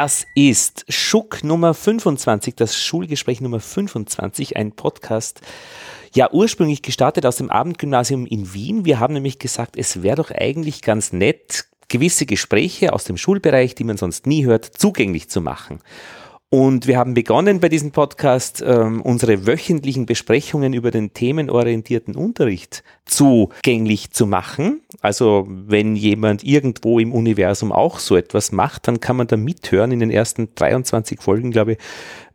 Das ist Schuck Nummer 25, das Schulgespräch Nummer 25, ein Podcast, ja ursprünglich gestartet aus dem Abendgymnasium in Wien. Wir haben nämlich gesagt, es wäre doch eigentlich ganz nett, gewisse Gespräche aus dem Schulbereich, die man sonst nie hört, zugänglich zu machen. Und wir haben begonnen bei diesem Podcast ähm, unsere wöchentlichen Besprechungen über den themenorientierten Unterricht zugänglich zu machen. Also wenn jemand irgendwo im Universum auch so etwas macht, dann kann man da mithören in den ersten 23 Folgen, glaube ich,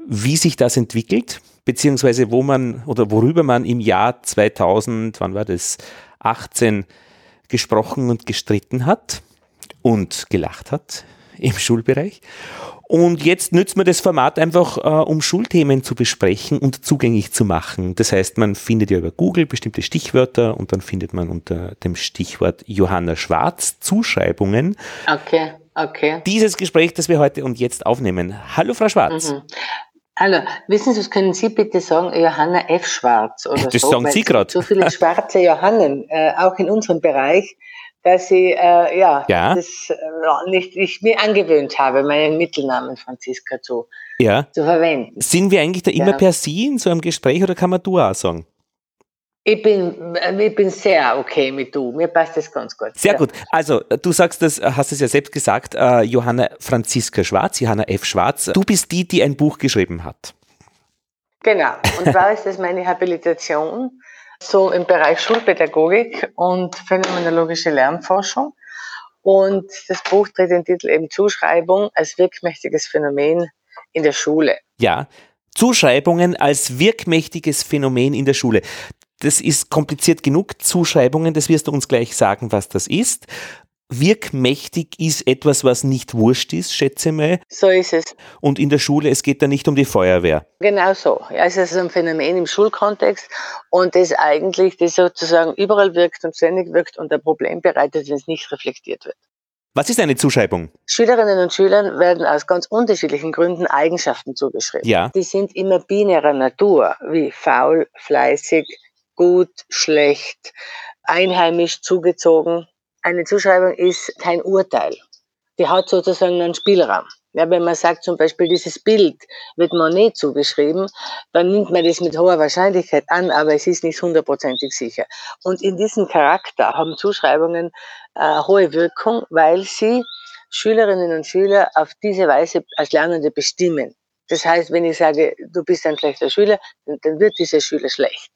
wie sich das entwickelt, beziehungsweise wo man oder worüber man im Jahr 2000, wann war das, 18 gesprochen und gestritten hat und gelacht hat im Schulbereich. Und jetzt nützt man das Format einfach, äh, um Schulthemen zu besprechen und zugänglich zu machen. Das heißt, man findet ja über Google bestimmte Stichwörter und dann findet man unter dem Stichwort Johanna Schwarz Zuschreibungen. Okay, okay. Dieses Gespräch, das wir heute und jetzt aufnehmen. Hallo, Frau Schwarz. Mhm. Hallo, wissen Sie, was können Sie bitte sagen, Johanna F. Schwarz oder das so? Sagen Sie gerade. So viele schwarze Johannen, äh, auch in unserem Bereich dass ich äh, ja, ja. das äh, nicht ich mir angewöhnt habe, meinen Mittelnamen Franziska zu, ja. zu verwenden. Sind wir eigentlich da immer ja. per Sie in so einem Gespräch oder kann man du auch sagen? Ich bin, äh, ich bin sehr okay mit du. Mir passt das ganz gut. Sehr ja. gut. Also, du sagst das, hast es ja selbst gesagt, äh, Johanna Franziska Schwarz, Johanna F. Schwarz. Du bist die, die ein Buch geschrieben hat. Genau. Und zwar ist das meine Habilitation so im Bereich Schulpädagogik und phänomenologische Lernforschung. Und das Buch trägt den Titel eben Zuschreibung als wirkmächtiges Phänomen in der Schule. Ja, Zuschreibungen als wirkmächtiges Phänomen in der Schule. Das ist kompliziert genug, Zuschreibungen, das wirst du uns gleich sagen, was das ist wirkmächtig ist etwas, was nicht wurscht ist, schätze mal. So ist es. Und in der Schule, es geht da nicht um die Feuerwehr. Genau so. Ja, es ist ein Phänomen im Schulkontext und das eigentlich, das sozusagen überall wirkt und ständig wirkt und ein Problem bereitet, wenn es nicht reflektiert wird. Was ist eine Zuschreibung? Schülerinnen und Schülern werden aus ganz unterschiedlichen Gründen Eigenschaften zugeschrieben. Ja. Die sind immer binärer Natur, wie faul, fleißig, gut, schlecht, einheimisch, zugezogen eine Zuschreibung ist kein Urteil. Die hat sozusagen einen Spielraum. Ja, wenn man sagt zum Beispiel, dieses Bild wird Monet zugeschrieben, dann nimmt man das mit hoher Wahrscheinlichkeit an, aber es ist nicht hundertprozentig sicher. Und in diesem Charakter haben Zuschreibungen äh, hohe Wirkung, weil sie Schülerinnen und Schüler auf diese Weise als Lernende bestimmen. Das heißt, wenn ich sage, du bist ein schlechter Schüler, dann wird dieser Schüler schlecht.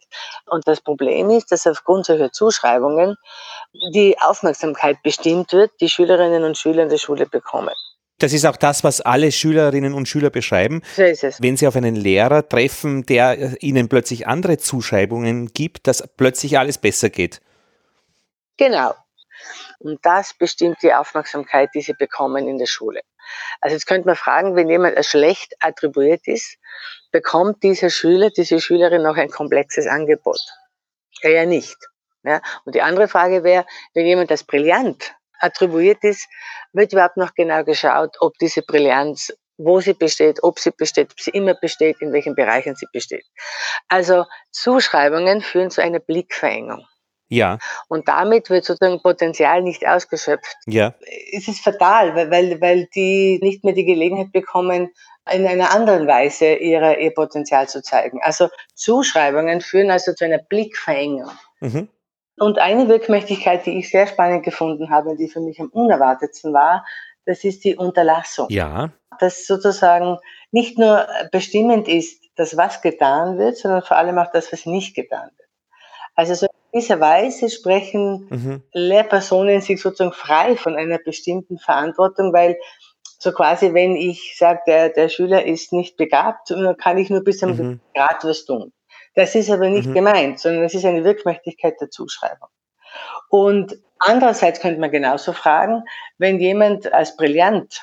Und das Problem ist, dass aufgrund solcher Zuschreibungen die Aufmerksamkeit bestimmt wird, die Schülerinnen und Schüler in der Schule bekommen. Das ist auch das, was alle Schülerinnen und Schüler beschreiben. So ist es. Wenn sie auf einen Lehrer treffen, der ihnen plötzlich andere Zuschreibungen gibt, dass plötzlich alles besser geht. Genau. Und das bestimmt die Aufmerksamkeit, die sie bekommen in der Schule. Also jetzt könnte man fragen, wenn jemand schlecht attribuiert ist, bekommt dieser Schüler, diese Schülerin noch ein komplexes Angebot? Ja, ja nicht. Ja? Und die andere Frage wäre, wenn jemand als brillant attribuiert ist, wird überhaupt noch genau geschaut, ob diese Brillanz, wo sie besteht, ob sie besteht, ob sie immer besteht, in welchen Bereichen sie besteht. Also Zuschreibungen führen zu einer Blickverengung. Ja. Und damit wird sozusagen Potenzial nicht ausgeschöpft. Ja. Es ist fatal, weil, weil die nicht mehr die Gelegenheit bekommen, in einer anderen Weise ihre, ihr Potenzial zu zeigen. Also Zuschreibungen führen also zu einer Blickverengung. Mhm. Und eine Wirkmächtigkeit, die ich sehr spannend gefunden habe, die für mich am unerwartetsten war, das ist die Unterlassung. Ja. Dass sozusagen nicht nur bestimmend ist, dass was getan wird, sondern vor allem auch das, was nicht getan wird. Also so in dieser Weise sprechen mhm. Lehrpersonen sich sozusagen frei von einer bestimmten Verantwortung, weil so quasi, wenn ich sage, der, der Schüler ist nicht begabt, kann ich nur bis zum mhm. Grad was tun. Das ist aber nicht mhm. gemeint, sondern es ist eine Wirkmächtigkeit der Zuschreibung. Und andererseits könnte man genauso fragen, wenn jemand als brillant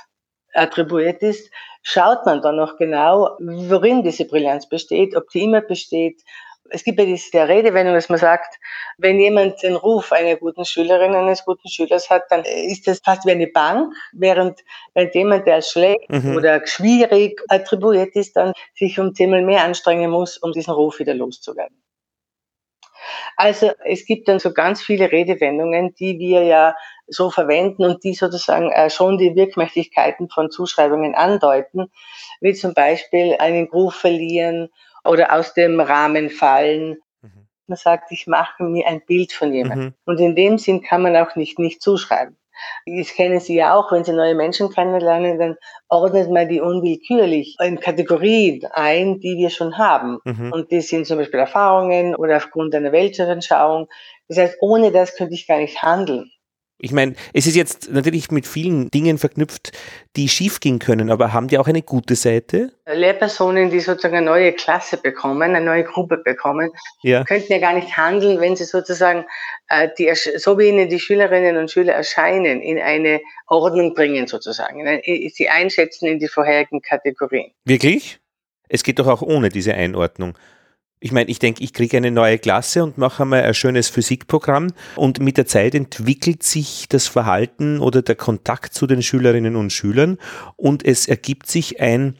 attribuiert ist, schaut man dann noch genau, worin diese Brillanz besteht, ob die immer besteht, es gibt ja diese Redewendung, dass man sagt, wenn jemand den Ruf einer guten Schülerin, eines guten Schülers hat, dann ist das fast wie eine Bank, während, wenn jemand, der schlecht mhm. oder schwierig attribuiert ist, dann sich um zehnmal mehr anstrengen muss, um diesen Ruf wieder loszuwerden. Also es gibt dann so ganz viele Redewendungen, die wir ja so verwenden und die sozusagen äh, schon die Wirkmächtigkeiten von Zuschreibungen andeuten, wie zum Beispiel einen Ruf verlieren oder aus dem Rahmen fallen. Mhm. Man sagt, ich mache mir ein Bild von jemandem. Mhm. Und in dem Sinn kann man auch nicht nicht zuschreiben. Ich kenne Sie ja auch, wenn Sie neue Menschen kennenlernen, dann ordnet man die unwillkürlich in Kategorien ein, die wir schon haben. Mhm. Und die sind zum Beispiel Erfahrungen oder aufgrund einer Weltanschauung. Das heißt, ohne das könnte ich gar nicht handeln. Ich meine, es ist jetzt natürlich mit vielen Dingen verknüpft, die schiefgehen können, aber haben die auch eine gute Seite? Lehrpersonen, die sozusagen eine neue Klasse bekommen, eine neue Gruppe bekommen, ja. könnten ja gar nicht handeln, wenn sie sozusagen, äh, die, so wie ihnen die Schülerinnen und Schüler erscheinen, in eine Ordnung bringen sozusagen, sie einschätzen in die vorherigen Kategorien. Wirklich? Es geht doch auch ohne diese Einordnung. Ich meine, ich denke, ich kriege eine neue Klasse und mache einmal ein schönes Physikprogramm und mit der Zeit entwickelt sich das Verhalten oder der Kontakt zu den Schülerinnen und Schülern und es ergibt sich ein,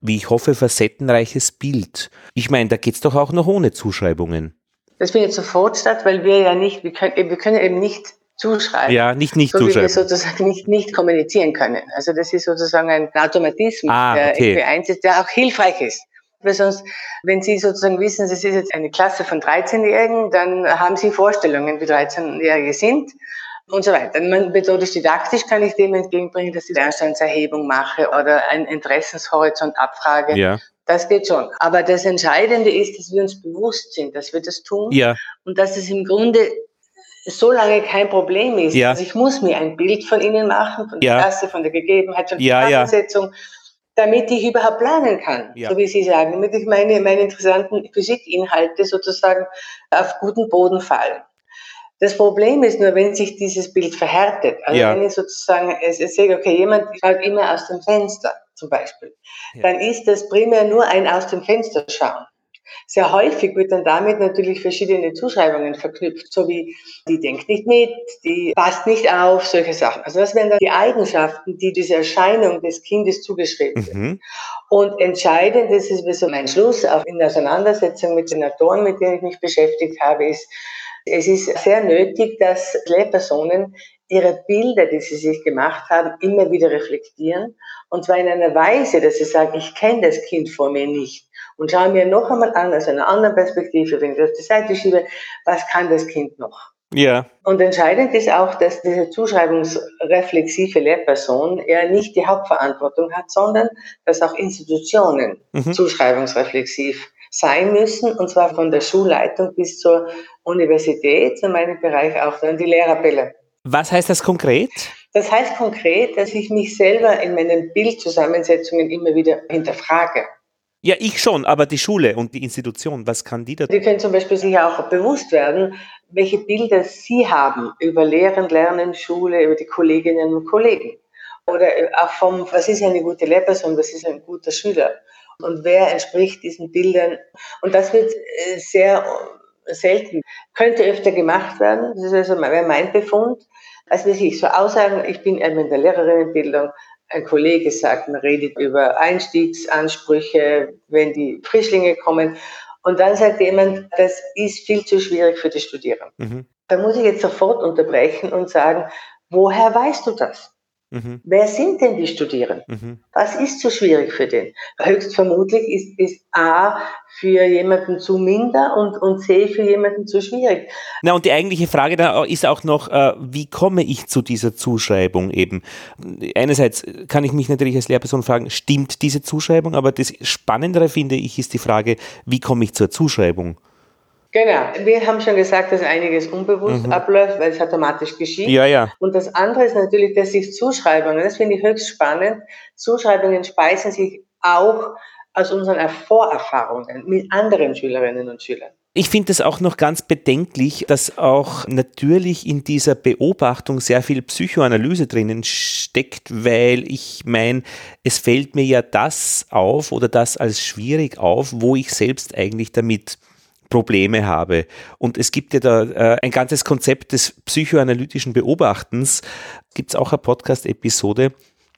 wie ich hoffe, facettenreiches Bild. Ich meine, da geht es doch auch noch ohne Zuschreibungen. Das findet sofort statt, weil wir ja nicht, wir können, wir können eben nicht zuschreiben. Ja, nicht nicht so zuschreiben. Wie wir sozusagen nicht, nicht kommunizieren können. Also das ist sozusagen ein Automatismus, ah, okay. der irgendwie ist, der auch hilfreich ist. Weil sonst, wenn Sie sozusagen wissen, es ist jetzt eine Klasse von 13-Jährigen, dann haben Sie Vorstellungen, wie 13-Jährige sind und so weiter. Man, methodisch didaktisch kann ich dem entgegenbringen, dass ich Lernstandserhebung mache oder einen Interessenshorizont abfrage. Ja. Das geht schon. Aber das Entscheidende ist, dass wir uns bewusst sind, dass wir das tun ja. und dass es im Grunde so lange kein Problem ist. Ja. Also ich muss mir ein Bild von Ihnen machen, von der. Klasse, von der Gegebenheit, von der ja, Zusammensetzung. Ja damit ich überhaupt lernen kann, ja. so wie Sie sagen, damit ich meine, meine interessanten Physikinhalte sozusagen auf guten Boden fallen. Das Problem ist nur, wenn sich dieses Bild verhärtet. Also ja. wenn ich sozusagen es, sehe, okay, jemand schaut immer aus dem Fenster zum Beispiel, ja. dann ist das primär nur ein aus dem Fenster schauen. Sehr häufig wird dann damit natürlich verschiedene Zuschreibungen verknüpft, so wie die denkt nicht mit, die passt nicht auf, solche Sachen. Also das wären dann die Eigenschaften, die diese Erscheinung des Kindes zugeschrieben mhm. werden. Und entscheidend, das ist so mein Schluss, auch in der Auseinandersetzung mit den Autoren, mit denen ich mich beschäftigt habe, ist, es ist sehr nötig, dass Lehrpersonen ihre Bilder, die sie sich gemacht haben, immer wieder reflektieren. Und zwar in einer Weise, dass sie sagen, ich kenne das Kind vor mir nicht und schaue mir noch einmal an, aus einer anderen Perspektive, wenn ich das auf die Seite schiebe, was kann das Kind noch? Ja. Und entscheidend ist auch, dass diese zuschreibungsreflexive Lehrperson eher nicht die Hauptverantwortung hat, sondern dass auch Institutionen mhm. zuschreibungsreflexiv sein müssen, und zwar von der Schulleitung bis zur Universität, in meinem Bereich auch dann die Lehrerbälle. Was heißt das konkret? Das heißt konkret, dass ich mich selber in meinen Bildzusammensetzungen immer wieder hinterfrage. Ja, ich schon, aber die Schule und die Institution, was kann die da? Die können zum Beispiel sich auch bewusst werden, welche Bilder sie haben über Lehren, Lernen, Schule, über die Kolleginnen und Kollegen. Oder auch vom, was ist eine gute Lehrperson, was ist ein guter Schüler? Und wer entspricht diesen Bildern? Und das wird äh, sehr selten, könnte öfter gemacht werden. Das ist also mein Befund. Also ich so Aussagen, ich bin eben in der Lehrerinnenbildung, ein Kollege sagt, man redet über Einstiegsansprüche, wenn die Frischlinge kommen. Und dann sagt jemand, das ist viel zu schwierig für die Studierenden. Mhm. Da muss ich jetzt sofort unterbrechen und sagen, woher weißt du das? Mhm. Wer sind denn die Studierenden? Mhm. Was ist so schwierig für den? Höchstvermutlich ist, ist A für jemanden zu minder und, und C für jemanden zu schwierig. Na, und die eigentliche Frage da ist auch noch, äh, wie komme ich zu dieser Zuschreibung eben? Einerseits kann ich mich natürlich als Lehrperson fragen, stimmt diese Zuschreibung? Aber das Spannendere finde ich ist die Frage, wie komme ich zur Zuschreibung? Genau. Wir haben schon gesagt, dass einiges unbewusst mhm. abläuft, weil es automatisch geschieht. Ja, ja. Und das andere ist natürlich, dass sich Zuschreibungen, das finde ich höchst spannend, Zuschreibungen speisen sich auch aus unseren Vorerfahrungen mit anderen Schülerinnen und Schülern. Ich finde es auch noch ganz bedenklich, dass auch natürlich in dieser Beobachtung sehr viel Psychoanalyse drinnen steckt, weil ich meine, es fällt mir ja das auf oder das als schwierig auf, wo ich selbst eigentlich damit Probleme habe. Und es gibt ja da äh, ein ganzes Konzept des psychoanalytischen Beobachtens. Gibt es auch eine Podcast-Episode.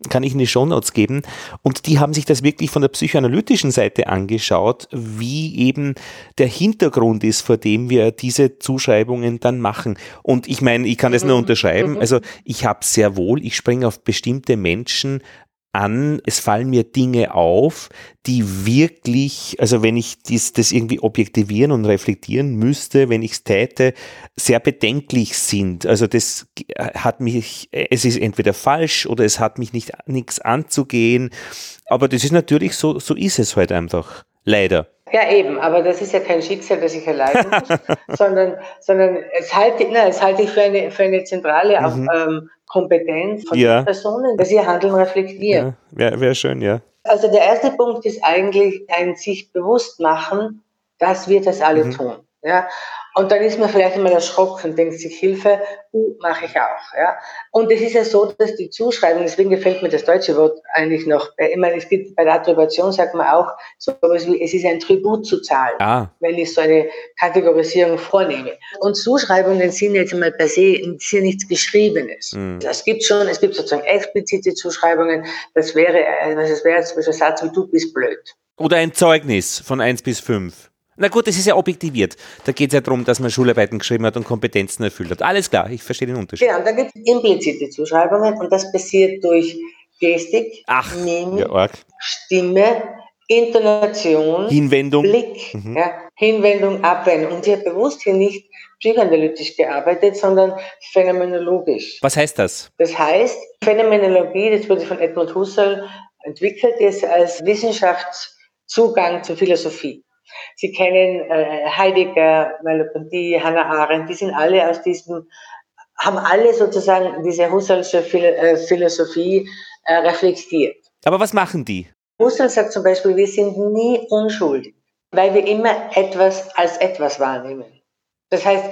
kann ich in die Shownotes geben. Und die haben sich das wirklich von der psychoanalytischen Seite angeschaut, wie eben der Hintergrund ist, vor dem wir diese Zuschreibungen dann machen. Und ich meine, ich kann das nur mhm. unterschreiben. Mhm. Also ich habe sehr wohl, ich springe auf bestimmte Menschen an, es fallen mir Dinge auf, die wirklich, also wenn ich dies, das irgendwie objektivieren und reflektieren müsste, wenn ich es täte, sehr bedenklich sind. Also das hat mich, es ist entweder falsch oder es hat mich nicht nichts anzugehen. Aber das ist natürlich so, so ist es halt einfach. Leider. Ja, eben, aber das ist ja kein Schicksal, das ich erleiden muss, sondern, sondern es halte, na, es halte ich für eine, für eine zentrale mhm. ähm, Kompetenz von ja. Personen, dass ihr Handeln reflektieren. Ja, Wäre wär schön, ja. Also der erste Punkt ist eigentlich ein sich bewusst machen, dass wir das alle mhm. tun. Ja? Und dann ist man vielleicht einmal erschrocken und denkt sich, Hilfe, uh, mache ich auch. Ja? Und es ist ja so, dass die Zuschreibung, deswegen gefällt mir das deutsche Wort eigentlich noch, äh, ich meine, es gibt bei der Attribution, sagt man auch, so etwas wie, es ist ein Tribut zu zahlen, ah. wenn ich so eine Kategorisierung vornehme. Und Zuschreibungen sind jetzt einmal per se, ist ja nichts Geschriebenes. Mhm. Das gibt schon, es gibt sozusagen explizite Zuschreibungen, das wäre, äh, das wäre zum Beispiel ein Satz wie, du bist blöd. Oder ein Zeugnis von 1 bis 5. Na gut, das ist ja objektiviert. Da geht es ja darum, dass man Schularbeiten geschrieben hat und Kompetenzen erfüllt hat. Alles klar, ich verstehe den Unterschied. Genau, da gibt es implizite Zuschreibungen und das passiert durch Gestik, Ach, Mimik, ja, Stimme, Intonation, Hinwendung. Blick, mhm. ja, Hinwendung, Abwendung. Und ich habe bewusst hier nicht psychoanalytisch gearbeitet, sondern phänomenologisch. Was heißt das? Das heißt, Phänomenologie, das wurde von Edmund Husserl entwickelt, ist als Wissenschaftszugang zur Philosophie. Sie kennen äh, Heidegger, Merleau-Ponty, Hannah Arendt, die sind alle aus diesem, haben alle sozusagen diese Husserlsche äh, Philosophie äh, reflektiert. Aber was machen die? Husserl sagt zum Beispiel, wir sind nie unschuldig, weil wir immer etwas als etwas wahrnehmen. Das heißt,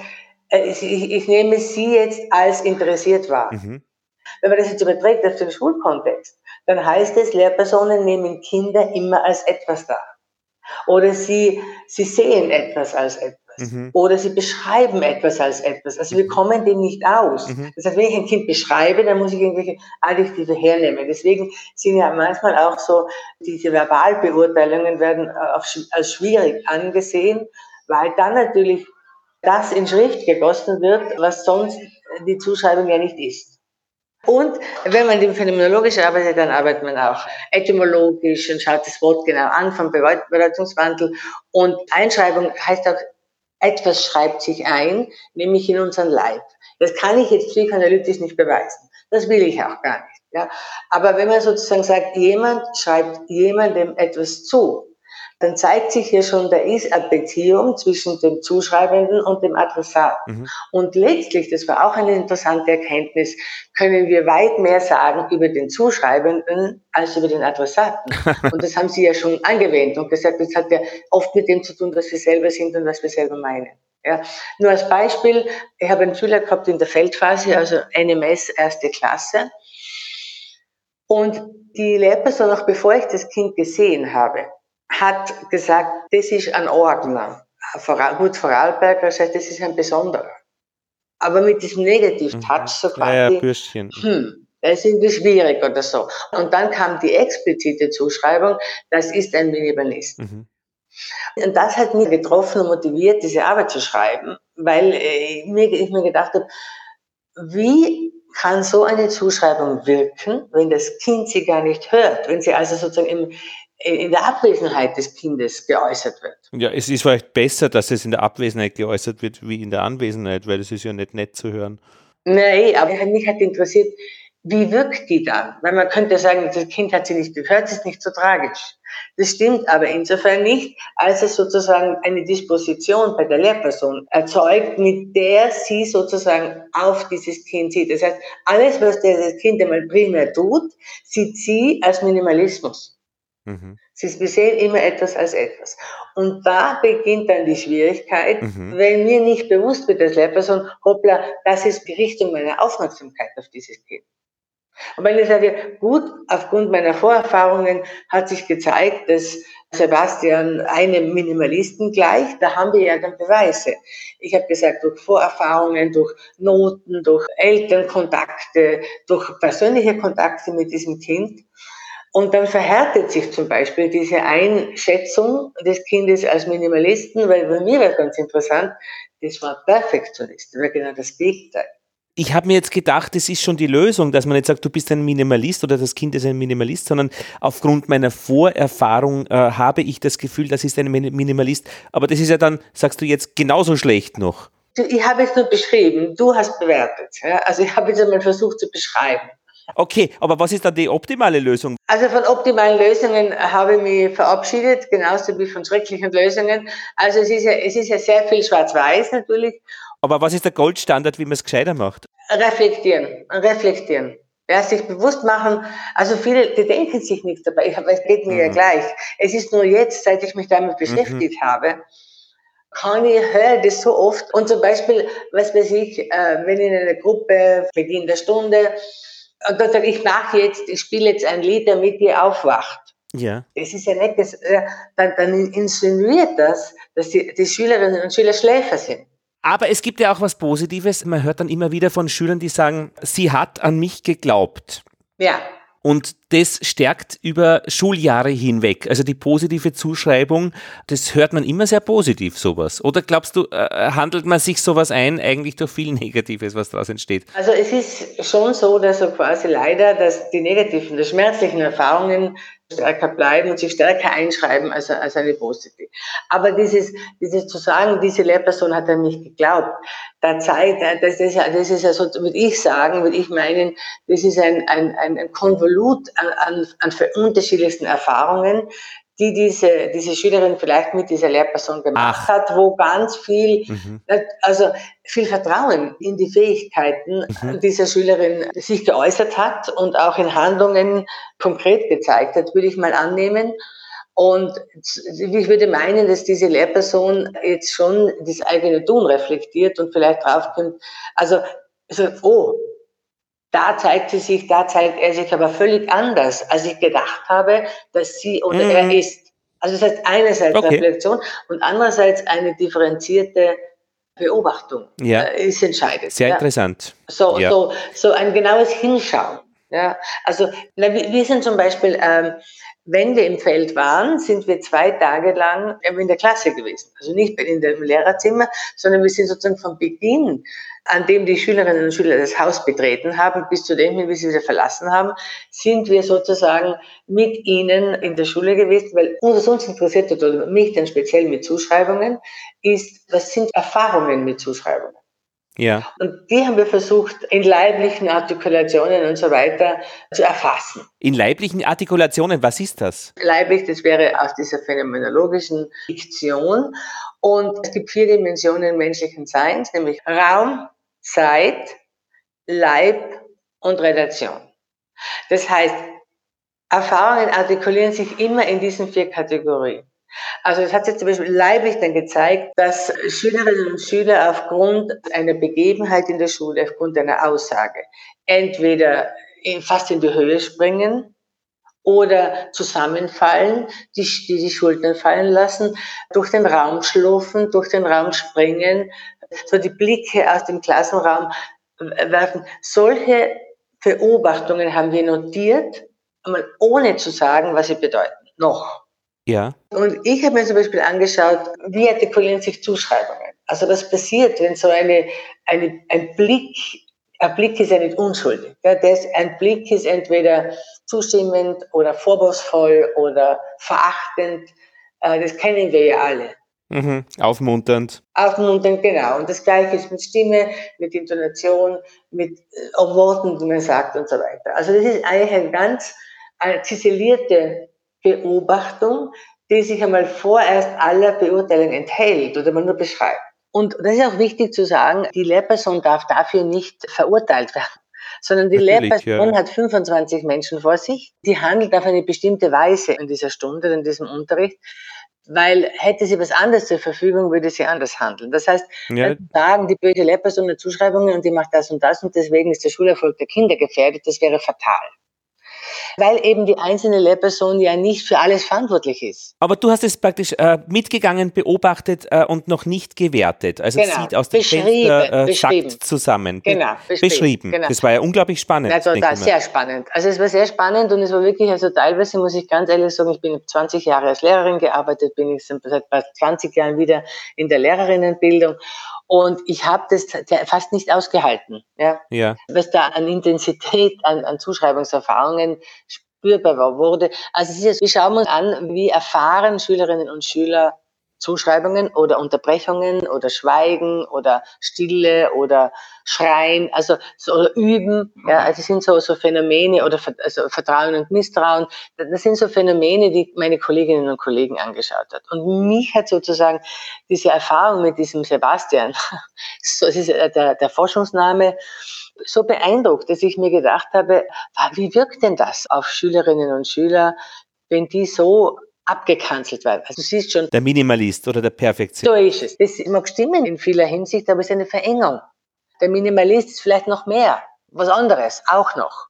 äh, ich, ich nehme Sie jetzt als interessiert wahr. Mhm. Wenn man das jetzt überträgt auf den Schulkontext, dann heißt es, Lehrpersonen nehmen Kinder immer als etwas dar. Oder sie, sie sehen etwas als etwas. Mhm. Oder sie beschreiben etwas als etwas. Also wir kommen dem nicht aus. Mhm. Das heißt, wenn ich ein Kind beschreibe, dann muss ich irgendwelche Adjektive hernehmen. Deswegen sind ja manchmal auch so, diese Verbalbeurteilungen werden als schwierig angesehen, weil dann natürlich das in Schrift gegossen wird, was sonst die Zuschreibung ja nicht ist. Und wenn man dem phänomenologisch arbeitet, dann arbeitet man auch etymologisch und schaut das Wort genau an vom Bedeutungswandel. Und Einschreibung heißt auch, etwas schreibt sich ein, nämlich in unseren Leib. Das kann ich jetzt psychoanalytisch nicht beweisen. Das will ich auch gar nicht. Ja. Aber wenn man sozusagen sagt, jemand schreibt jemandem etwas zu, dann zeigt sich hier schon, da ist eine Beziehung zwischen dem Zuschreibenden und dem Adressaten. Mhm. Und letztlich, das war auch eine interessante Erkenntnis, können wir weit mehr sagen über den Zuschreibenden als über den Adressaten. und das haben Sie ja schon angewendet und gesagt, das hat ja oft mit dem zu tun, was wir selber sind und was wir selber meinen. Ja, nur als Beispiel, ich habe einen Schüler gehabt in der Feldphase, also NMS erste Klasse. Und die Lehrperson, noch bevor ich das Kind gesehen habe, hat gesagt, das ist ein Ordner. Gut, Vorarlberger heißt, das ist ein besonderer. Aber mit diesem Negativ-Touch, so quasi, ja, ja, Bürstchen. hm, das ist irgendwie schwierig oder so. Und dann kam die explizite Zuschreibung, das ist ein Minimalist. Mhm. Und das hat mich getroffen und motiviert, diese Arbeit zu schreiben, weil äh, ich mir gedacht habe, wie kann so eine Zuschreibung wirken, wenn das Kind sie gar nicht hört, wenn sie also sozusagen im, in der Abwesenheit des Kindes geäußert wird. Ja, es ist vielleicht besser, dass es in der Abwesenheit geäußert wird, wie in der Anwesenheit, weil es ist ja nicht nett zu hören. Nein, aber mich hat interessiert, wie wirkt die dann? Weil man könnte sagen, das Kind hat sie nicht gehört, das ist nicht so tragisch. Das stimmt aber insofern nicht, als es sozusagen eine Disposition bei der Lehrperson erzeugt, mit der sie sozusagen auf dieses Kind sieht. Das heißt, alles, was das Kind einmal primär tut, sieht sie als Minimalismus. Mhm. Sie, wir sehen immer etwas als etwas. Und da beginnt dann die Schwierigkeit, mhm. wenn mir nicht bewusst wird als Lehrperson, hoppla, das ist die Richtung meiner Aufmerksamkeit auf dieses Kind. Und wenn ich sage, gut, aufgrund meiner Vorerfahrungen hat sich gezeigt, dass Sebastian einem Minimalisten gleicht, da haben wir ja dann Beweise. Ich habe gesagt, durch Vorerfahrungen, durch Noten, durch Elternkontakte, durch persönliche Kontakte mit diesem Kind. Und dann verhärtet sich zum Beispiel diese Einschätzung des Kindes als Minimalisten, weil bei mir war ganz interessant, das war Perfektionist, das war genau das Gegenteil ich habe mir jetzt gedacht, es ist schon die Lösung, dass man nicht sagt, du bist ein Minimalist oder das Kind ist ein Minimalist, sondern aufgrund meiner Vorerfahrung äh, habe ich das Gefühl, das ist ein Minimalist. Aber das ist ja dann, sagst du jetzt, genauso schlecht noch. Ich habe es nur beschrieben, du hast bewertet. Ja? Also ich habe jetzt einmal versucht zu beschreiben. Okay, aber was ist dann die optimale Lösung? Also von optimalen Lösungen habe ich mich verabschiedet, genauso wie von schrecklichen Lösungen. Also es ist ja, es ist ja sehr viel schwarz-weiß natürlich. Aber was ist der Goldstandard, wie man es gescheiter macht? Reflektieren, reflektieren. Ja, sich bewusst machen, also viele, die denken sich nichts dabei, aber es geht mir mhm. ja gleich. Es ist nur jetzt, seit ich mich damit mhm. beschäftigt mhm. habe, kann ich, höre das so oft. Und zum Beispiel, was weiß ich, äh, wenn in einer Gruppe, Beginn der Stunde, und dann sage ich, mache jetzt, ich spiele jetzt ein Lied, damit ihr aufwacht. Ja. Das ist ja nicht, das, äh, dann, dann insinuiert das, dass die, die Schülerinnen und Schüler Schläfer sind. Aber es gibt ja auch was Positives. Man hört dann immer wieder von Schülern, die sagen, sie hat an mich geglaubt. Ja. Und das stärkt über Schuljahre hinweg. Also die positive Zuschreibung, das hört man immer sehr positiv, sowas. Oder glaubst du, äh, handelt man sich sowas ein, eigentlich durch viel Negatives, was daraus entsteht? Also es ist schon so, dass so quasi leider, dass die negativen, die schmerzlichen Erfahrungen stärker bleiben und sich stärker einschreiben als, als eine positive. Aber dieses, dieses zu sagen, diese Lehrperson hat an mich geglaubt, da zeigt, das ist, das ist ja so, würde ich sagen, würde ich meinen, das ist ein, ein, ein Konvolut an, an, unterschiedlichsten Erfahrungen, die diese, diese Schülerin vielleicht mit dieser Lehrperson gemacht Ach. hat, wo ganz viel, mhm. also viel Vertrauen in die Fähigkeiten mhm. dieser Schülerin sich geäußert hat und auch in Handlungen konkret gezeigt hat, würde ich mal annehmen. Und ich würde meinen, dass diese Lehrperson jetzt schon das eigene Tun reflektiert und vielleicht draufkommt, also, also oh, da zeigt sie sich, da zeigt er sich aber völlig anders, als ich gedacht habe, dass sie oder mhm. er ist. Also das heißt einerseits okay. Reflexion und andererseits eine differenzierte Beobachtung ja. Äh, ist entscheidend. Sehr ja. interessant. So, ja. so, so ein genaues Hinschauen. Ja, also na, wir sind zum Beispiel, ähm, wenn wir im Feld waren, sind wir zwei Tage lang in der Klasse gewesen. Also nicht in dem Lehrerzimmer, sondern wir sind sozusagen von Beginn an dem die Schülerinnen und Schüler das Haus betreten haben, bis zu dem, wie sie wieder verlassen haben, sind wir sozusagen mit ihnen in der Schule gewesen, weil uns, uns interessiert oder mich dann speziell mit Zuschreibungen, ist, was sind Erfahrungen mit Zuschreibungen? Ja. Und die haben wir versucht, in leiblichen Artikulationen und so weiter zu erfassen. In leiblichen Artikulationen, was ist das? Leiblich, das wäre aus dieser phänomenologischen Fiktion. Und es gibt vier Dimensionen menschlichen Seins, nämlich Raum, Zeit, Leib und Relation. Das heißt, Erfahrungen artikulieren sich immer in diesen vier Kategorien. Also es hat sich zum Beispiel leiblich dann gezeigt, dass Schülerinnen und Schüler aufgrund einer Begebenheit in der Schule, aufgrund einer Aussage, entweder in, fast in die Höhe springen oder zusammenfallen, die, die die Schultern fallen lassen, durch den Raum schlurfen, durch den Raum springen, so die Blicke aus dem Klassenraum werfen. Solche Beobachtungen haben wir notiert, ohne zu sagen, was sie bedeuten. Noch. Ja. Und ich habe mir zum Beispiel angeschaut, wie artikulieren sich Zuschreibungen. Also was passiert, wenn so eine, eine, ein Blick, ein Blick ist ja nicht unschuldig. Ja, das, ein Blick ist entweder zustimmend oder vorwurfsvoll oder verachtend. Äh, das kennen wir ja alle. Mhm, aufmunternd. Aufmunternd, genau. Und das Gleiche ist mit Stimme, mit Intonation, mit äh, Worten, die man sagt und so weiter. Also das ist eigentlich eine ganz ziselierte Beobachtung, die sich einmal vorerst aller Beurteilung enthält oder man nur beschreibt. Und das ist auch wichtig zu sagen, die Lehrperson darf dafür nicht verurteilt werden sondern die Natürlich, Lehrperson ja. hat 25 Menschen vor sich, die handelt auf eine bestimmte Weise in dieser Stunde, in diesem Unterricht, weil hätte sie was anderes zur Verfügung, würde sie anders handeln. Das heißt, ja. sagen, die böse Lehrperson hat Zuschreibungen und die macht das und das und deswegen ist der Schulerfolg der Kinder gefährdet, das wäre fatal weil eben die einzelne Lehrperson ja nicht für alles verantwortlich ist. Aber du hast es praktisch äh, mitgegangen, beobachtet äh, und noch nicht gewertet. Also genau. sieht aus dem Fenster äh, zusammen. Genau, beschrieben. beschrieben. Genau. Das war ja unglaublich spannend. Also da, sehr spannend. Also es war sehr spannend und es war wirklich, also teilweise muss ich ganz ehrlich sagen, ich bin 20 Jahre als Lehrerin gearbeitet, bin ich seit 20 Jahren wieder in der Lehrerinnenbildung und ich habe das fast nicht ausgehalten, ja? ja. was da an Intensität, an, an Zuschreibungserfahrungen spürbar wurde. Also es ist wir schauen uns an, wie erfahren Schülerinnen und Schüler Zuschreibungen oder Unterbrechungen oder Schweigen oder Stille oder Schreien, also so, oder Üben. Ja, also das sind so, so Phänomene oder also Vertrauen und Misstrauen. Das sind so Phänomene, die meine Kolleginnen und Kollegen angeschaut hat. Und mich hat sozusagen diese Erfahrung mit diesem Sebastian, so, das ist der, der Forschungsname, so beeindruckt, dass ich mir gedacht habe, wie wirkt denn das auf Schülerinnen und Schüler, wenn die so abgekanzelt werden. Also du siehst schon. Der Minimalist oder der Perfektionist. So ist es. Das mag stimmen in vieler Hinsicht, aber es ist eine Verengung. Der Minimalist ist vielleicht noch mehr, was anderes, auch noch.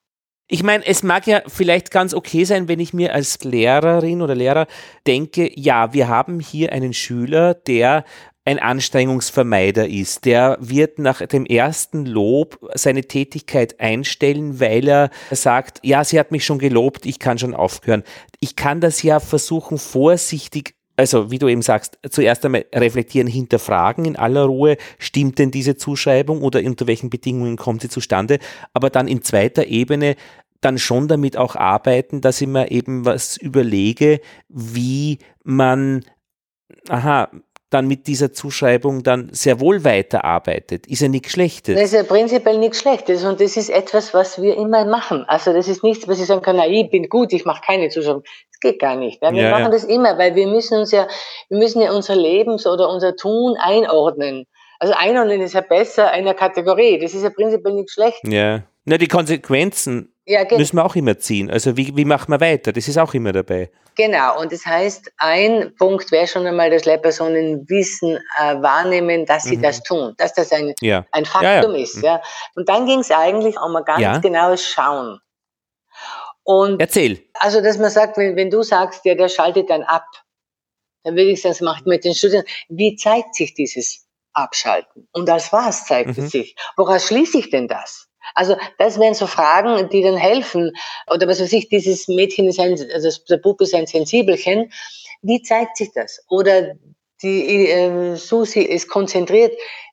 Ich meine, es mag ja vielleicht ganz okay sein, wenn ich mir als Lehrerin oder Lehrer denke, ja, wir haben hier einen Schüler, der ein Anstrengungsvermeider ist. Der wird nach dem ersten Lob seine Tätigkeit einstellen, weil er sagt, ja, sie hat mich schon gelobt, ich kann schon aufhören. Ich kann das ja versuchen, vorsichtig also wie du eben sagst, zuerst einmal reflektieren, hinterfragen in aller Ruhe, stimmt denn diese Zuschreibung oder unter welchen Bedingungen kommt sie zustande, aber dann in zweiter Ebene dann schon damit auch arbeiten, dass ich mir eben was überlege, wie man, aha, dann mit dieser Zuschreibung dann sehr wohl weiterarbeitet, ist ja nichts Schlechtes. Das ist ja prinzipiell nichts Schlechtes und das ist etwas, was wir immer machen. Also das ist nichts, was ich sagen kann, na, ich bin gut, ich mache keine Zuschreibung. Das geht gar nicht. Ja? Wir ja, machen ja. das immer, weil wir müssen uns ja, wir müssen ja unser Lebens- oder unser Tun einordnen. Also einordnen ist ja besser einer Kategorie. Das ist ja prinzipiell nichts Schlechtes. Ja. Na, die Konsequenzen ja, müssen wir auch immer ziehen. Also wie, wie machen wir weiter? Das ist auch immer dabei. Genau, und das heißt, ein Punkt wäre schon einmal, dass Lehrpersonen wissen, äh, wahrnehmen, dass sie mhm. das tun, dass das ein, ja. ein Faktum ja, ist. Mhm. Ja. Und dann ging es eigentlich um ein ganz genaues Schauen. Und Erzähl. Also, dass man sagt, wenn, wenn du sagst, ja, der schaltet dann ab, dann würde ich sagen, das macht mit den Studien. Wie zeigt sich dieses Abschalten? Und als was zeigt mhm. es sich? Woraus schließe ich denn das? Also das wären so Fragen, die dann helfen. Oder was weiß ich, dieses Mädchen ist ein, also der Bub ist ein Sensibelchen. Wie zeigt sich das? Oder die äh, Susi ist konzentriert.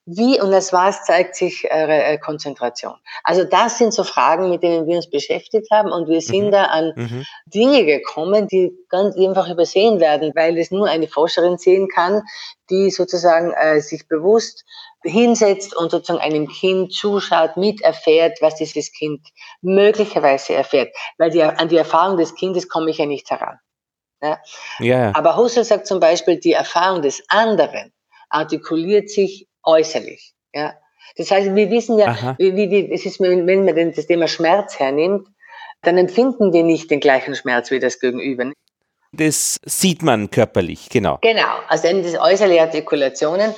Wie und als was zeigt sich äh, äh, Konzentration? Also das sind so Fragen, mit denen wir uns beschäftigt haben und wir sind mhm. da an mhm. Dinge gekommen, die ganz einfach übersehen werden, weil es nur eine Forscherin sehen kann, die sozusagen äh, sich bewusst hinsetzt und sozusagen einem Kind zuschaut, miterfährt, was dieses Kind möglicherweise erfährt. Weil die, an die Erfahrung des Kindes komme ich ja nicht heran. Ja? Yeah. Aber Husserl sagt zum Beispiel, die Erfahrung des anderen artikuliert sich äußerlich. Ja? Das heißt, wir wissen ja, wie, wie, es ist, wenn man das Thema Schmerz hernimmt, dann empfinden wir nicht den gleichen Schmerz wie das Gegenüber. Das sieht man körperlich, genau. Genau, also das äußerliche Artikulationen.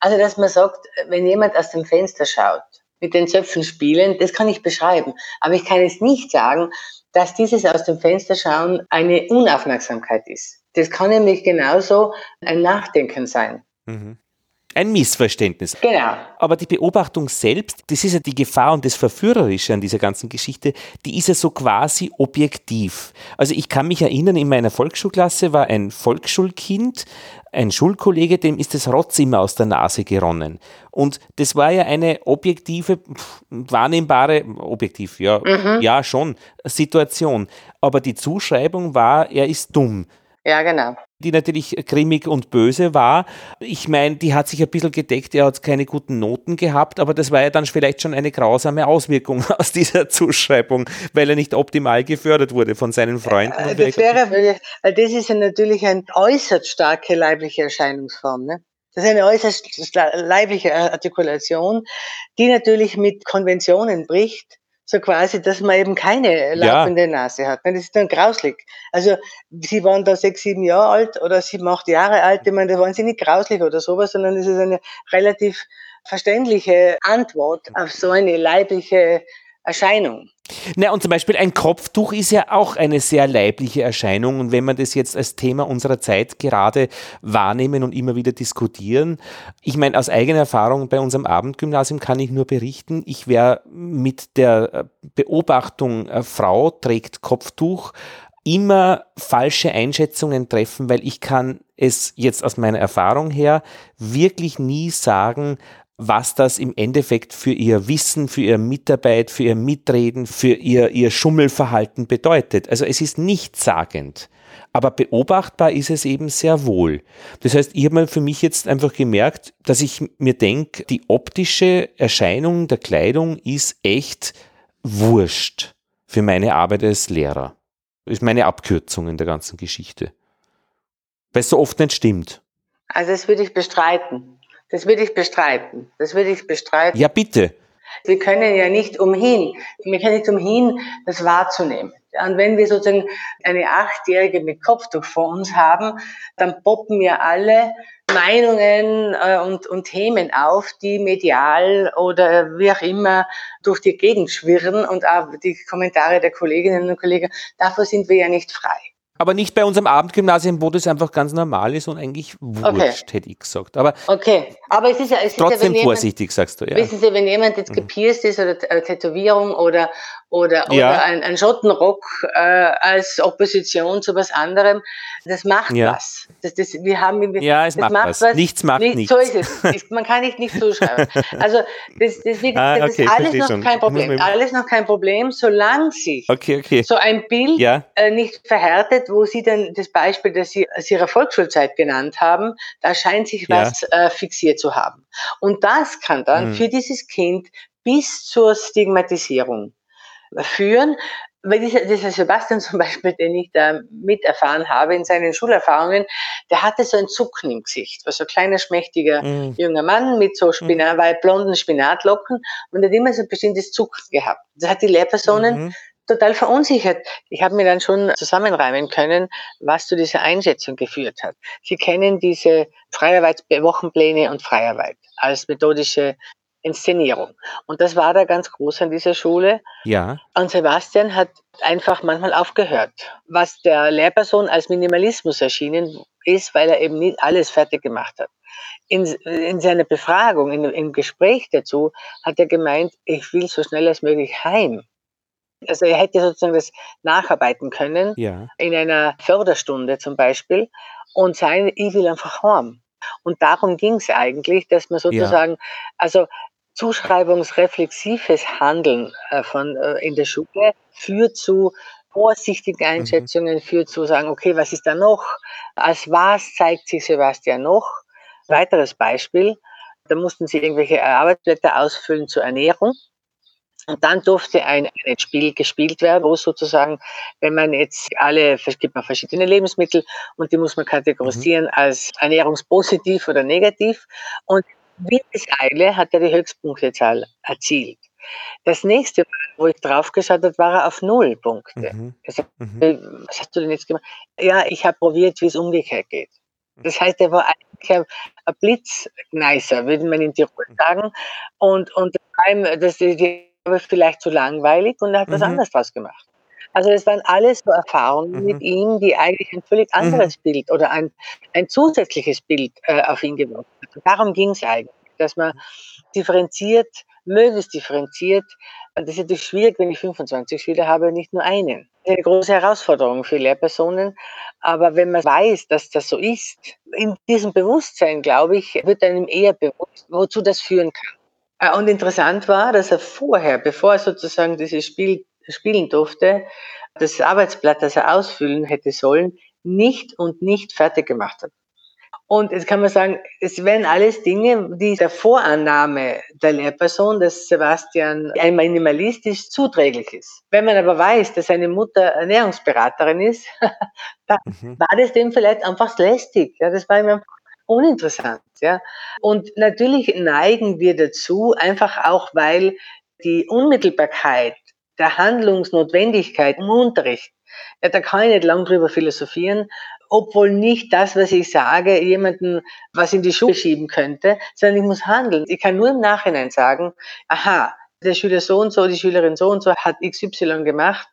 Also, dass man sagt, wenn jemand aus dem Fenster schaut, mit den Zöpfen spielen, das kann ich beschreiben. Aber ich kann jetzt nicht sagen, dass dieses aus dem Fenster schauen eine Unaufmerksamkeit ist. Das kann nämlich genauso ein Nachdenken sein. Mhm. Ein Missverständnis. Genau. Aber die Beobachtung selbst, das ist ja die Gefahr und das Verführerische an dieser ganzen Geschichte, die ist ja so quasi objektiv. Also ich kann mich erinnern, in meiner Volksschulklasse war ein Volksschulkind, ein Schulkollege, dem ist das Rotz immer aus der Nase geronnen. Und das war ja eine objektive, wahrnehmbare, objektiv, ja, mhm. ja schon, Situation. Aber die Zuschreibung war, er ist dumm. Ja, genau. Die natürlich grimmig und böse war. Ich meine, die hat sich ein bisschen gedeckt, er hat keine guten Noten gehabt, aber das war ja dann vielleicht schon eine grausame Auswirkung aus dieser Zuschreibung, weil er nicht optimal gefördert wurde von seinen Freunden. Äh, das wäre, weil das ist ja natürlich eine äußerst starke leibliche Erscheinungsform. Ne? Das ist eine äußerst leibliche Artikulation, die natürlich mit Konventionen bricht, so quasi, dass man eben keine laufende ja. Nase hat. Das ist dann grauslig. Also sie waren da sechs, sieben Jahre alt oder sieben, acht Jahre alt, ich meine, da waren sie nicht grauslig oder sowas, sondern es ist eine relativ verständliche Antwort auf so eine leibliche Erscheinung. Na, und zum Beispiel ein Kopftuch ist ja auch eine sehr leibliche Erscheinung. Und wenn man das jetzt als Thema unserer Zeit gerade wahrnehmen und immer wieder diskutieren, ich meine, aus eigener Erfahrung bei unserem Abendgymnasium kann ich nur berichten, ich wäre mit der Beobachtung, äh, Frau trägt Kopftuch, immer falsche Einschätzungen treffen, weil ich kann es jetzt aus meiner Erfahrung her wirklich nie sagen, was das im Endeffekt für ihr Wissen, für ihre Mitarbeit, für ihr Mitreden, für ihr, ihr Schummelverhalten bedeutet. Also es ist nichtssagend. Aber beobachtbar ist es eben sehr wohl. Das heißt, ich habe für mich jetzt einfach gemerkt, dass ich mir denke, die optische Erscheinung der Kleidung ist echt wurscht für meine Arbeit als Lehrer. Das ist meine Abkürzung in der ganzen Geschichte. Weil es so oft nicht stimmt. Also das würde ich bestreiten. Das würde ich bestreiten. Das würde ich bestreiten. Ja, bitte. Wir können ja nicht umhin, wir können nicht umhin, das wahrzunehmen. Und wenn wir sozusagen eine Achtjährige mit Kopftuch vor uns haben, dann poppen ja alle Meinungen äh, und, und Themen auf, die medial oder wie auch immer durch die Gegend schwirren und auch die Kommentare der Kolleginnen und Kollegen, davor sind wir ja nicht frei. Aber nicht bei unserem Abendgymnasium, wo das einfach ganz normal ist und eigentlich wurscht, okay. hätte ich gesagt. Aber okay, aber es ist ja es trotzdem ist ja, vorsichtig, jemand, sagst du. Ja. Wissen Sie, wenn jemand jetzt mhm. gepierst ist oder äh, Tätowierung oder oder, ja. oder ein, ein Schottenrock äh, als Opposition zu was anderem, das macht ja. was. Das, das, wir haben, ja, es macht, macht was. was. Nichts macht nicht, nichts. So ist es. Man kann nicht nicht zuschreiben. Also das, das, das, ah, okay, ist alles noch schon. kein Problem. Alles noch kein Problem, solange sich okay, okay. so ein Bild ja. äh, nicht verhärtet, wo Sie dann das Beispiel, das Sie aus Ihrer Volksschulzeit genannt haben, da scheint sich was äh, fixiert zu haben. Und das kann dann hm. für dieses Kind bis zur Stigmatisierung führen. Weil dieser, dieser Sebastian zum Beispiel, den ich da miterfahren habe in seinen Schulerfahrungen, der hatte so ein Zucken im Gesicht, war so ein kleiner, schmächtiger mhm. junger Mann mit so Spinat, mhm. blonden Spinatlocken und hat immer so ein bestimmtes Zucken gehabt. Das hat die Lehrpersonen mhm. Total verunsichert. Ich habe mir dann schon zusammenreimen können, was zu dieser Einschätzung geführt hat. Sie kennen diese Freiarbeitswochenpläne und Freiarbeit als methodische Inszenierung. Und das war da ganz groß an dieser Schule. Ja. Und Sebastian hat einfach manchmal aufgehört, was der Lehrperson als Minimalismus erschienen ist, weil er eben nicht alles fertig gemacht hat. In, in seiner Befragung, in, im Gespräch dazu, hat er gemeint, ich will so schnell als möglich heim. Also er hätte sozusagen das nacharbeiten können, ja. in einer Förderstunde zum Beispiel, und sein, ich will einfach heim. Und darum ging es eigentlich, dass man sozusagen, ja. also zuschreibungsreflexives Handeln äh, von, äh, in der Schule führt zu vorsichtigen mhm. Einschätzungen, mhm. führt zu sagen, okay, was ist da noch? Als was zeigt sich Sebastian noch? Weiteres Beispiel, da mussten sie irgendwelche Arbeitsblätter ausfüllen zur Ernährung. Und dann durfte ein, ein Spiel gespielt werden, wo sozusagen, wenn man jetzt alle, es gibt man verschiedene Lebensmittel und die muss man kategorisieren mhm. als ernährungspositiv oder negativ. Und Windeseile hat er die Höchstpunktezahl erzielt. Das nächste, wo ich draufgeschaut habe, war er auf null Punkte. Mhm. Also, mhm. Was hast du denn jetzt gemacht? Ja, ich habe probiert, wie es umgekehrt geht. Das heißt, er war eigentlich ein, Blitzneißer, würde man in Tirol mhm. sagen. Und, und das, die war vielleicht zu langweilig und er hat mhm. was anderes draus gemacht. Also es waren alles so Erfahrungen mhm. mit ihm, die eigentlich ein völlig mhm. anderes mhm. Bild oder ein, ein zusätzliches Bild äh, auf ihn geworfen haben. Darum ging es eigentlich, dass man differenziert, möglichst differenziert, das ist natürlich schwierig, wenn ich 25 Schüler habe, nicht nur einen. Das ist eine große Herausforderung für Lehrpersonen. Aber wenn man weiß, dass das so ist, in diesem Bewusstsein, glaube ich, wird einem eher bewusst, wozu das führen kann. Äh, und interessant war, dass er vorher, bevor er sozusagen dieses Spiel spielen durfte, das Arbeitsblatt, das er ausfüllen hätte sollen, nicht und nicht fertig gemacht hat. Und jetzt kann man sagen, es wären alles Dinge, die der Vorannahme der Lehrperson, dass Sebastian ein Minimalist ist, zuträglich ist. Wenn man aber weiß, dass seine Mutter Ernährungsberaterin ist, mhm. war das dem vielleicht einfach lästig. Ja, das war ihm einfach uninteressant. Ja. Und natürlich neigen wir dazu, einfach auch weil die Unmittelbarkeit der Handlungsnotwendigkeit im Unterricht, ja, da kann ich nicht lang drüber philosophieren, obwohl nicht das, was ich sage, jemanden was in die Schule schieben könnte, sondern ich muss handeln. Ich kann nur im Nachhinein sagen, aha, der Schüler so und so, die Schülerin so und so hat XY gemacht.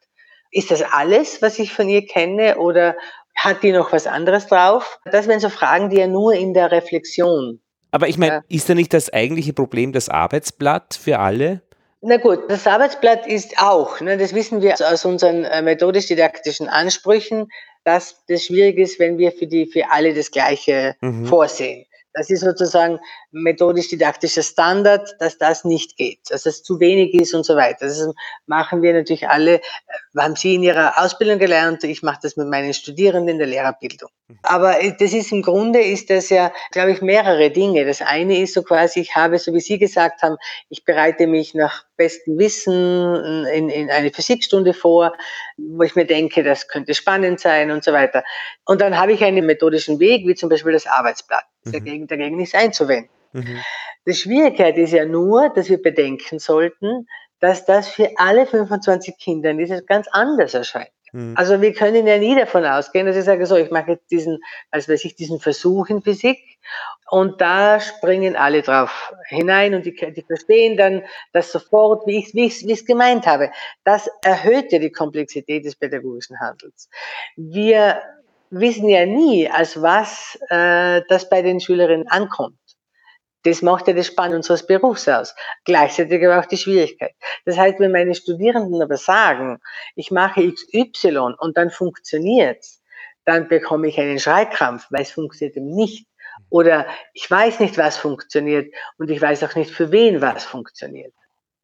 Ist das alles, was ich von ihr kenne oder hat die noch was anderes drauf? Das wären so Fragen, die ja nur in der Reflexion. Aber ich meine, ja. ist da nicht das eigentliche Problem das Arbeitsblatt für alle? Na gut, das Arbeitsblatt ist auch, ne, das wissen wir aus unseren äh, methodisch-didaktischen Ansprüchen, dass das schwierig ist, wenn wir für die für alle das Gleiche mhm. vorsehen. Das ist sozusagen methodisch-didaktischer Standard, dass das nicht geht, dass es zu wenig ist und so weiter. Das machen wir natürlich alle, äh, haben Sie in Ihrer Ausbildung gelernt, ich mache das mit meinen Studierenden in der Lehrerbildung. Aber äh, das ist im Grunde, ist das ja, glaube ich, mehrere Dinge. Das eine ist so quasi, ich habe, so wie Sie gesagt haben, ich bereite mich nach bestem Wissen in, in eine Physikstunde vor, wo ich mir denke, das könnte spannend sein und so weiter. Und dann habe ich einen methodischen Weg, wie zum Beispiel das Arbeitsblatt. Mhm. Dagegen, dagegen nichts einzuwenden. Mhm. Die Schwierigkeit ist ja nur, dass wir bedenken sollten, dass das für alle 25 Kinder dieses ganz anders erscheint. Mhm. Also wir können ja nie davon ausgehen, dass ich sage, so, ich mache jetzt diesen, als weiß ich, diesen Versuch in Physik und da springen alle drauf hinein und die, die verstehen dann das sofort, wie ich es wie gemeint habe. Das erhöht ja die Komplexität des pädagogischen Handels. Wir wissen ja nie, als was äh, das bei den Schülerinnen ankommt. Das macht ja das Spannende unseres Berufs aus. Gleichzeitig aber auch die Schwierigkeit. Das heißt, wenn meine Studierenden aber sagen, ich mache XY und dann funktioniert's, dann bekomme ich einen Schreikrampf, weil es funktioniert eben nicht. Oder ich weiß nicht, was funktioniert und ich weiß auch nicht, für wen was funktioniert.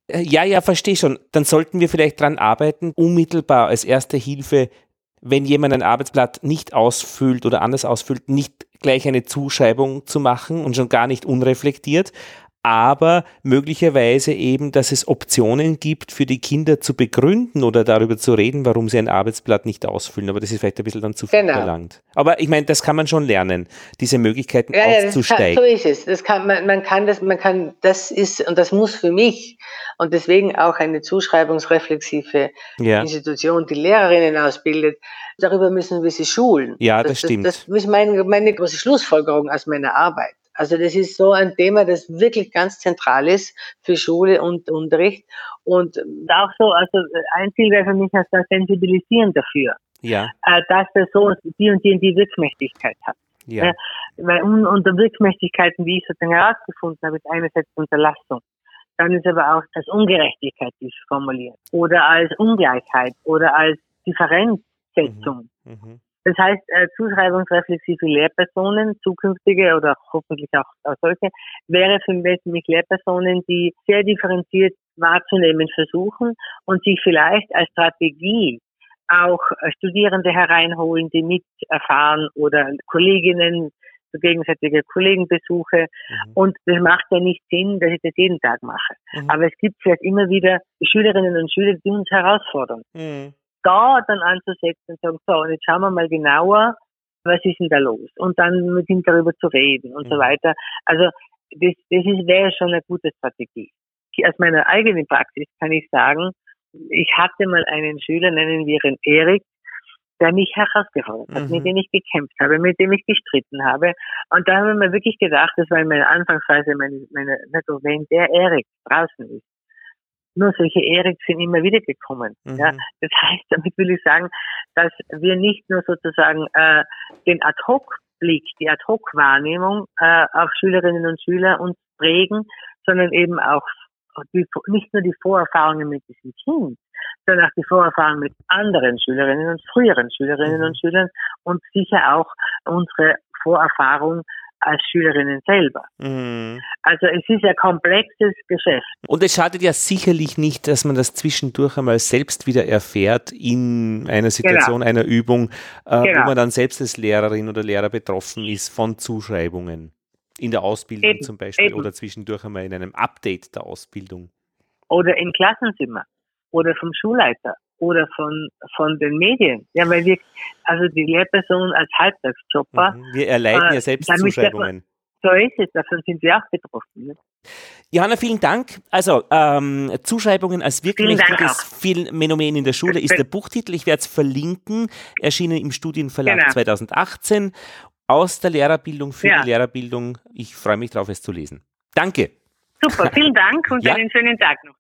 Äh, ja, ja, verstehe schon. Dann sollten wir vielleicht dran arbeiten, unmittelbar als erste Hilfe wenn jemand ein Arbeitsblatt nicht ausfüllt oder anders ausfüllt, nicht gleich eine Zuschreibung zu machen und schon gar nicht unreflektiert, aber möglicherweise eben, dass es Optionen gibt für die Kinder zu begründen oder darüber zu reden, warum sie ein Arbeitsblatt nicht ausfüllen. Aber das ist vielleicht ein bisschen dann zu viel genau. verlangt. Aber ich meine, das kann man schon lernen, diese Möglichkeiten ja, aufzusteigen. Ja, so ist es. Das kann, man, man kann das, man kann, das ist, und das muss für mich und deswegen auch eine zuschreibungsreflexive ja. Institution, die Lehrerinnen ausbildet. Darüber müssen wir sie schulen. Ja, das, das stimmt. Das, das ist meine, meine große Schlussfolgerung aus meiner Arbeit. Also das ist so ein Thema, das wirklich ganz zentral ist für Schule und Unterricht. Und auch so, also ein Ziel wäre für mich als das Sensibilisieren dafür. Ja. Äh, dass der so die und die und die Wirkmächtigkeit hat. Ja. Weil unter Wirkmächtigkeiten, wie ich sozusagen herausgefunden habe, ist einerseits Unterlassung. Dann ist aber auch als Ungerechtigkeit ist formuliert. Oder als Ungleichheit oder als Differenzsetzung. Mhm. Mhm. Das heißt, äh, zuschreibungsreflexive Lehrpersonen, zukünftige oder hoffentlich auch solche, wäre für mich Lehrpersonen, die sehr differenziert wahrzunehmen versuchen und sich vielleicht als Strategie auch äh, Studierende hereinholen, die mit erfahren oder Kolleginnen, so gegenseitige Kollegenbesuche. Mhm. Und das macht ja nicht Sinn, dass ich das jeden Tag mache. Mhm. Aber es gibt vielleicht immer wieder Schülerinnen und Schüler, die uns herausfordern. Mhm da dann anzusetzen und sagen, so, und jetzt schauen wir mal genauer, was ist denn da los? Und dann mit ihm darüber zu reden und mhm. so weiter. Also das, das ist, wäre schon eine gute Strategie. Aus meiner eigenen Praxis kann ich sagen, ich hatte mal einen Schüler, nennen wir ihn Erik, der mich herausgefordert hat, mhm. mit dem ich gekämpft habe, mit dem ich gestritten habe. Und da habe ich mir wirklich gedacht, das war in meiner Anfangsphase meine, meine, wenn der Erik draußen ist, nur solche Erik sind immer wieder gekommen. Mhm. Ja, das heißt, damit will ich sagen, dass wir nicht nur sozusagen äh, den Ad-Hoc-Blick, die Ad-Hoc-Wahrnehmung äh, auf Schülerinnen und Schüler uns prägen, sondern eben auch die, nicht nur die Vorerfahrungen mit diesem Kind, sondern auch die Vorerfahrungen mit anderen Schülerinnen und früheren Schülerinnen und mhm. Schülern und sicher auch unsere Vorerfahrung als Schülerinnen selber. Mhm. Also es ist ein komplexes Geschäft. Und es schadet ja sicherlich nicht, dass man das zwischendurch einmal selbst wieder erfährt in einer Situation, genau. einer Übung, äh, genau. wo man dann selbst als Lehrerin oder Lehrer betroffen ist von Zuschreibungen. In der Ausbildung eben, zum Beispiel eben. oder zwischendurch einmal in einem Update der Ausbildung. Oder im Klassenzimmer oder vom Schulleiter oder von, von den Medien. Ja, weil wir, also die Lehrperson als Halbtagsjobber. Mhm. Wir erleiden äh, ja selbst Zuschreibungen. so ist es, davon sind wir auch betroffen. Ne? Johanna, vielen Dank. Also, ähm, Zuschreibungen als wirkmächtiges Phänomen in der Schule ist der Buchtitel. Ich werde es verlinken. Erschienen im Studienverlag genau. 2018. Aus der Lehrerbildung für ja. die Lehrerbildung. Ich freue mich darauf, es zu lesen. Danke. Super, vielen Dank und ja. einen schönen Tag noch.